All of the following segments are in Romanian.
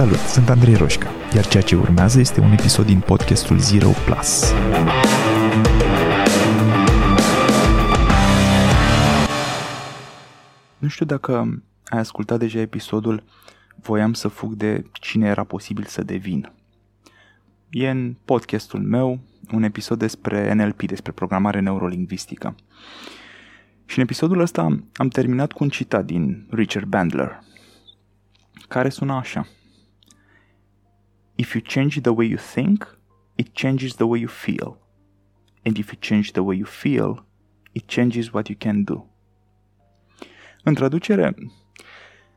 Salut, sunt Andrei Roșca, iar ceea ce urmează este un episod din podcastul Zero Plus. Nu știu dacă ai ascultat deja episodul Voiam să fug de cine era posibil să devin. E în podcastul meu un episod despre NLP, despre programare neurolingvistică. Și în episodul ăsta am terminat cu un citat din Richard Bandler, care sună așa. If you change the way you think, it changes the way you feel. And if you change the way you feel, it changes what you can do. În traducere,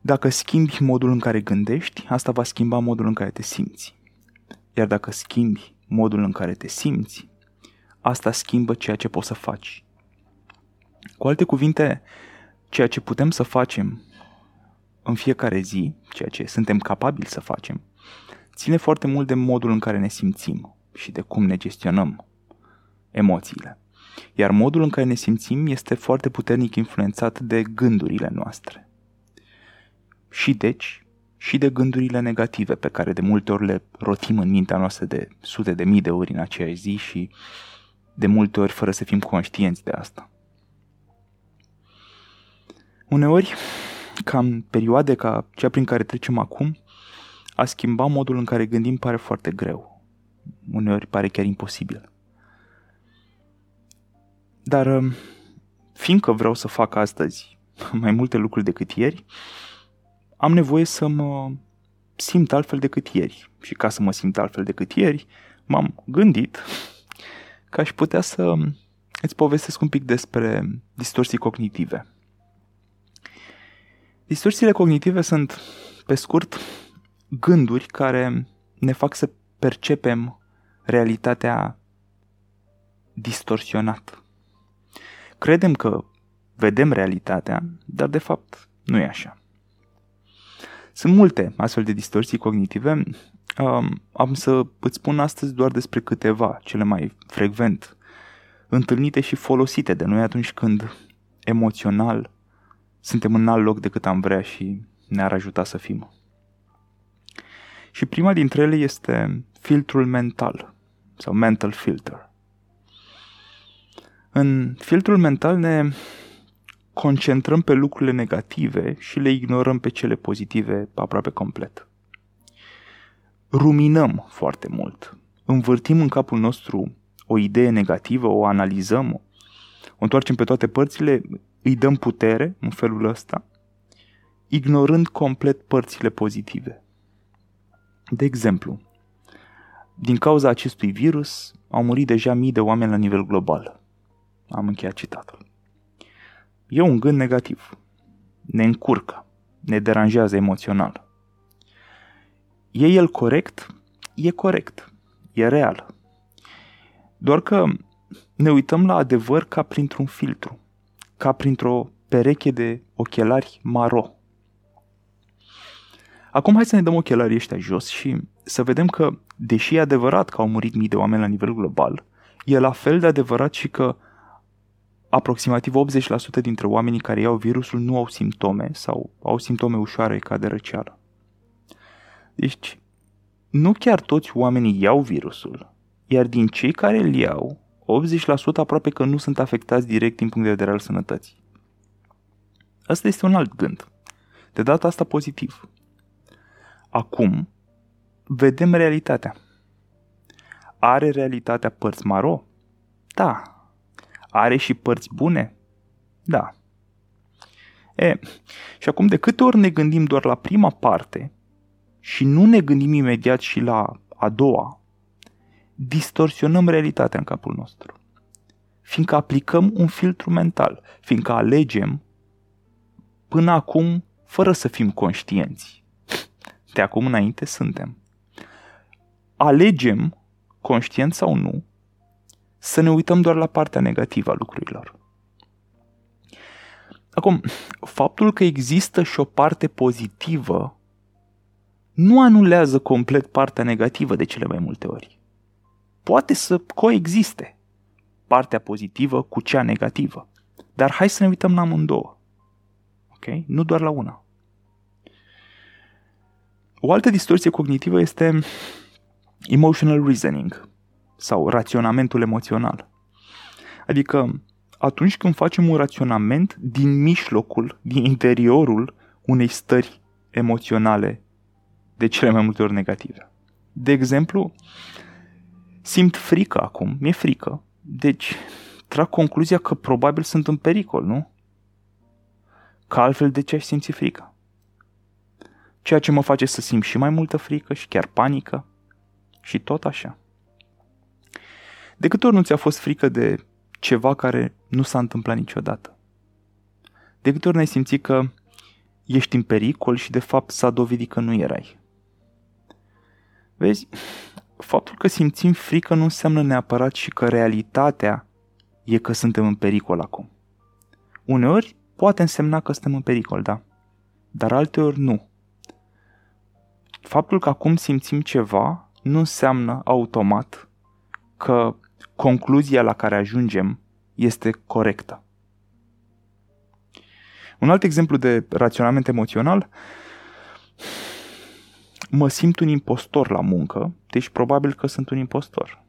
dacă schimbi modul în care gândești, asta va schimba modul în care te simți. Iar dacă schimbi modul în care te simți, asta schimbă ceea ce poți să faci. Cu alte cuvinte, ceea ce putem să facem în fiecare zi, ceea ce suntem capabili să facem, ține foarte mult de modul în care ne simțim și de cum ne gestionăm emoțiile. Iar modul în care ne simțim este foarte puternic influențat de gândurile noastre. Și deci, și de gândurile negative pe care de multe ori le rotim în mintea noastră de sute de mii de ori în aceeași zi și de multe ori fără să fim conștienți de asta. Uneori, cam perioade ca cea prin care trecem acum, a schimba modul în care gândim pare foarte greu. Uneori pare chiar imposibil. Dar um, fiindcă vreau să fac astăzi mai multe lucruri decât ieri, am nevoie să mă simt altfel decât ieri. Și ca să mă simt altfel decât ieri, m-am gândit că aș putea să îți povestesc un pic despre distorsii cognitive. Distorsiile cognitive sunt, pe scurt, gânduri care ne fac să percepem realitatea distorsionat. Credem că vedem realitatea, dar de fapt nu e așa. Sunt multe astfel de distorsii cognitive. Um, am să îți spun astăzi doar despre câteva, cele mai frecvent întâlnite și folosite de noi atunci când emoțional suntem în alt loc decât am vrea și ne-ar ajuta să fim. Și prima dintre ele este filtrul mental sau mental filter. În filtrul mental ne concentrăm pe lucrurile negative și le ignorăm pe cele pozitive aproape complet. Ruminăm foarte mult. Învârtim în capul nostru o idee negativă, o analizăm, o întoarcem pe toate părțile, îi dăm putere în felul ăsta, ignorând complet părțile pozitive. De exemplu, din cauza acestui virus au murit deja mii de oameni la nivel global. Am încheiat citatul. E un gând negativ. Ne încurcă, ne deranjează emoțional. E el corect? E corect. E real. Doar că ne uităm la adevăr ca printr-un filtru, ca printr-o pereche de ochelari maro. Acum hai să ne dăm ochelarii ăștia jos și să vedem că, deși e adevărat că au murit mii de oameni la nivel global, e la fel de adevărat și că aproximativ 80% dintre oamenii care iau virusul nu au simptome sau au simptome ușoare ca de răceală. Deci, nu chiar toți oamenii iau virusul, iar din cei care îl iau, 80% aproape că nu sunt afectați direct din punct de vedere al sănătății. Asta este un alt gând. De data asta pozitiv. Acum, vedem realitatea. Are realitatea părți maro? Da. Are și părți bune? Da. E, și acum de câte ori ne gândim doar la prima parte și nu ne gândim imediat și la a doua, distorsionăm realitatea în capul nostru. Fiindcă aplicăm un filtru mental, fiindcă alegem până acum fără să fim conștienți. De acum înainte suntem. Alegem, conștient sau nu, să ne uităm doar la partea negativă a lucrurilor. Acum, faptul că există și o parte pozitivă nu anulează complet partea negativă de cele mai multe ori poate să coexiste partea pozitivă cu cea negativă. Dar hai să ne uităm la amândouă. Ok? Nu doar la una. O altă distorsie cognitivă este emotional reasoning sau raționamentul emoțional. Adică atunci când facem un raționament din mijlocul, din interiorul unei stări emoționale de cele mai multe ori negative. De exemplu, simt frică acum, mi-e frică, deci trag concluzia că probabil sunt în pericol, nu? Că altfel de ce aș simți frică? Ceea ce mă face să simt și mai multă frică și chiar panică și tot așa. De câte ori nu ți-a fost frică de ceva care nu s-a întâmplat niciodată? De câte ori n-ai simțit că ești în pericol și de fapt s-a dovedit că nu erai? Vezi, faptul că simțim frică nu înseamnă neapărat și că realitatea e că suntem în pericol acum. Uneori poate însemna că suntem în pericol, da, dar alteori nu. Faptul că acum simțim ceva nu înseamnă automat că concluzia la care ajungem este corectă. Un alt exemplu de raționament emoțional, mă simt un impostor la muncă, deci probabil că sunt un impostor.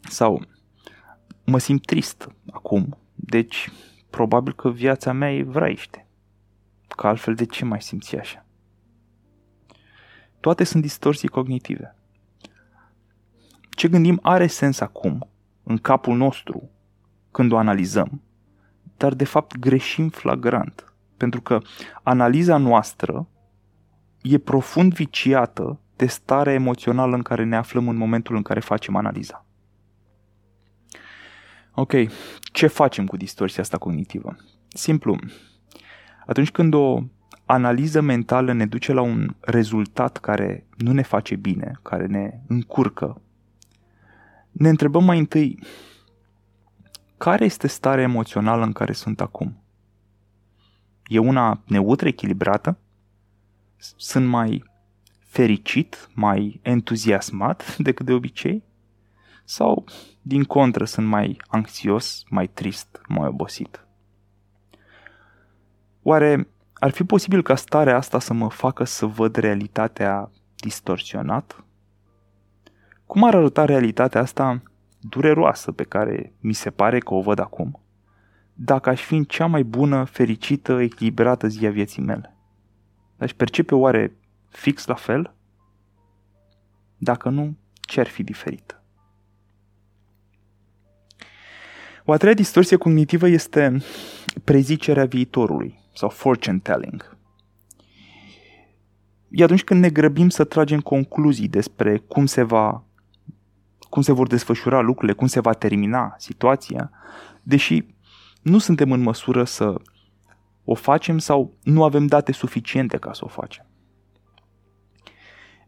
Sau mă simt trist acum, deci probabil că viața mea e vraiște. Că altfel de ce mai simți așa? Toate sunt distorsii cognitive. Ce gândim are sens acum, în capul nostru, când o analizăm, dar de fapt greșim flagrant. Pentru că analiza noastră e profund viciată de starea emoțională în care ne aflăm în momentul în care facem analiza. Ok, ce facem cu distorsia asta cognitivă? Simplu, atunci când o analiză mentală ne duce la un rezultat care nu ne face bine, care ne încurcă, ne întrebăm mai întâi, care este starea emoțională în care sunt acum? E una neutră, echilibrată? Sunt mai fericit, mai entuziasmat decât de obicei? Sau, din contră, sunt mai anxios, mai trist, mai obosit? Oare ar fi posibil ca starea asta să mă facă să văd realitatea distorsionat? Cum ar arăta realitatea asta dureroasă pe care mi se pare că o văd acum, dacă aș fi în cea mai bună, fericită, echilibrată zi a vieții mele? Aș percepe oare fix la fel? Dacă nu, ce ar fi diferit? O a treia distorsie cognitivă este prezicerea viitorului sau fortune telling. E atunci când ne grăbim să tragem concluzii despre cum se va cum se vor desfășura lucrurile, cum se va termina situația, deși nu suntem în măsură să o facem sau nu avem date suficiente ca să o facem.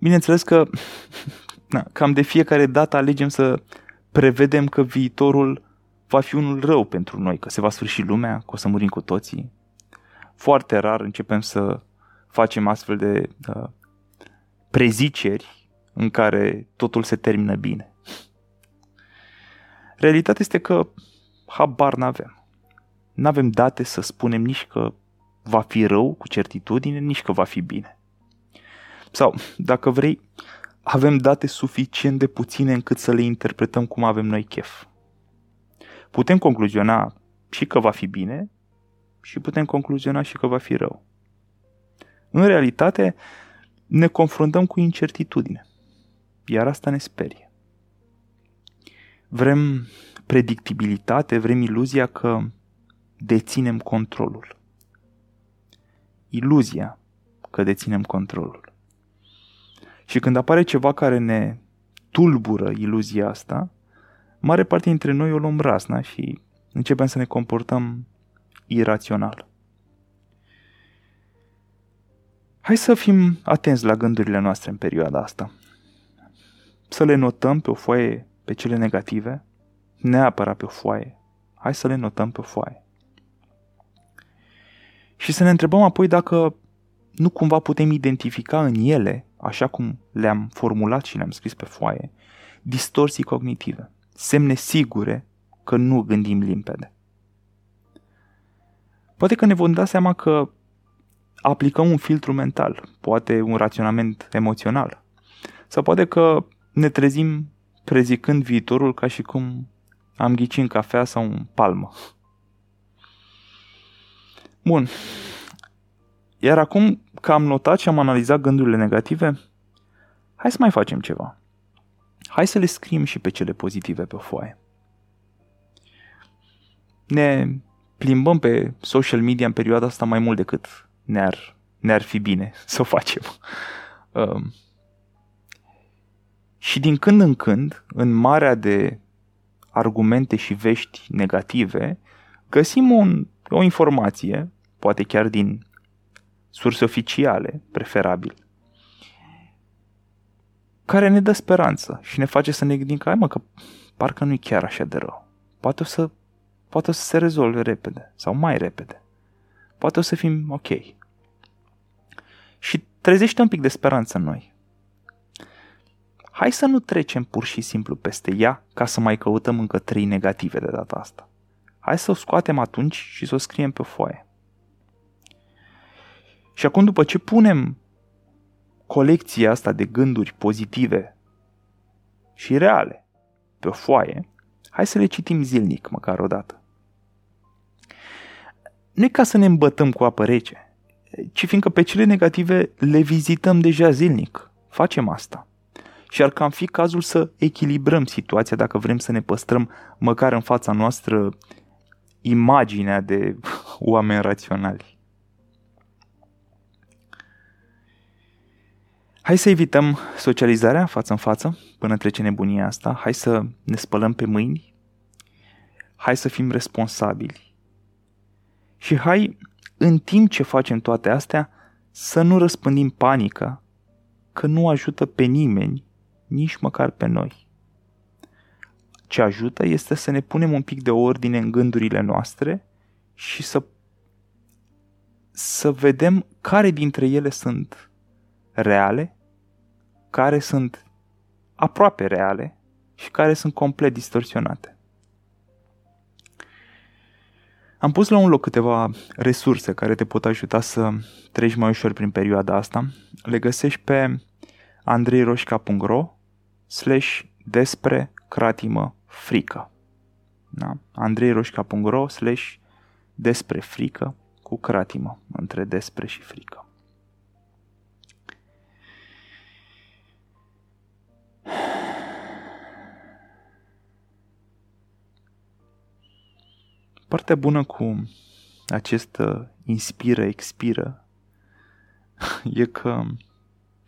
Bineînțeles că na, cam de fiecare dată alegem să prevedem că viitorul va fi unul rău pentru noi, că se va sfârși lumea, că o să murim cu toții. Foarte rar începem să facem astfel de uh, preziceri în care totul se termină bine. Realitatea este că habar n-avem. N-avem date să spunem nici că va fi rău cu certitudine, nici că va fi bine. Sau, dacă vrei, avem date suficient de puține încât să le interpretăm cum avem noi chef. Putem concluziona și că va fi bine și putem concluziona și că va fi rău. În realitate, ne confruntăm cu incertitudine, iar asta ne sperie. Vrem predictibilitate, vrem iluzia că deținem controlul. Iluzia că deținem controlul. Și când apare ceva care ne tulbură iluzia asta, mare parte dintre noi o luăm rasna și începem să ne comportăm irațional. Hai să fim atenți la gândurile noastre în perioada asta. Să le notăm pe o foaie pe cele negative, neapărat pe o foaie. Hai să le notăm pe o foaie. Și să ne întrebăm apoi dacă nu cumva putem identifica în ele, așa cum le-am formulat și le-am scris pe foaie, distorsii cognitive, semne sigure că nu gândim limpede. Poate că ne vom da seama că aplicăm un filtru mental, poate un raționament emoțional. Sau poate că ne trezim prezicând viitorul ca și cum am ghici în cafea sau în palmă. Bun. Iar acum că am notat și am analizat gândurile negative, hai să mai facem ceva. Hai să le scriem și pe cele pozitive pe o foaie. Ne plimbăm pe social media în perioada asta mai mult decât ne-ar, ne-ar fi bine să o facem. Um, și din când în când, în marea de argumente și vești negative, găsim un, o informație, poate chiar din surse oficiale, preferabil, care ne dă speranță și ne face să ne gândim că, hai mă, că parcă nu-i chiar așa de rău. Poate o să, poate o să se rezolve repede sau mai repede. Poate o să fim ok. Și trezește un pic de speranță în noi. Hai să nu trecem pur și simplu peste ea ca să mai căutăm încă trei negative de data asta. Hai să o scoatem atunci și să o scriem pe foaie. Și acum după ce punem colecția asta de gânduri pozitive și reale pe o foaie, hai să le citim zilnic, măcar o dată. Nu e ca să ne îmbătăm cu apă rece, ci fiindcă pe cele negative le vizităm deja zilnic. Facem asta. Și ar cam fi cazul să echilibrăm situația dacă vrem să ne păstrăm măcar în fața noastră imaginea de oameni raționali. Hai să evităm socializarea față în față până trece nebunia asta. Hai să ne spălăm pe mâini. Hai să fim responsabili. Și hai, în timp ce facem toate astea, să nu răspândim panică, că nu ajută pe nimeni, nici măcar pe noi. Ce ajută este să ne punem un pic de ordine în gândurile noastre și să, să vedem care dintre ele sunt reale, care sunt aproape reale și care sunt complet distorsionate. Am pus la un loc câteva resurse care te pot ajuta să treci mai ușor prin perioada asta. Le găsești pe andreiroșca.ro slash despre cratimă frică. Da? andreiroșca.ro slash despre frică cu cratimă, între despre și frică. Partea bună cu acest uh, inspiră-expiră e că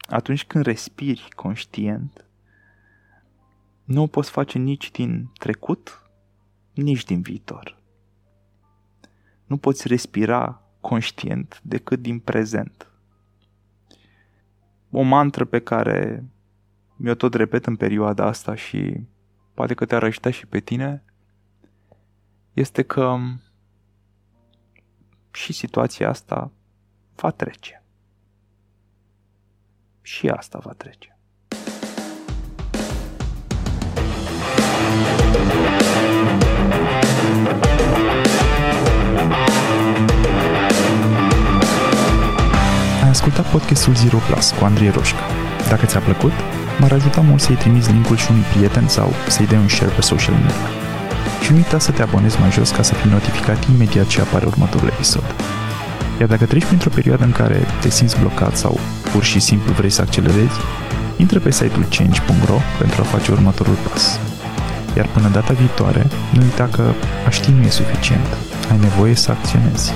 atunci când respiri conștient, nu o poți face nici din trecut, nici din viitor. Nu poți respira conștient decât din prezent. O mantră pe care mi-o tot repet în perioada asta și poate că te-ar ajuta și pe tine este că și situația asta va trece. Și asta va trece. Ai ascultat podcastul Zero Plus cu Andrei Roșca. Dacă ți-a plăcut, m-ar ajuta mult să-i trimiți linkul și unui prieten sau să-i dai un share pe social media și nu uita să te abonezi mai jos ca să fii notificat imediat ce apare următorul episod. Iar dacă treci printr-o perioadă în care te simți blocat sau pur și simplu vrei să accelerezi, intră pe site-ul change.ro pentru a face următorul pas. Iar până data viitoare, nu uita că a ști nu e suficient. Ai nevoie să acționezi.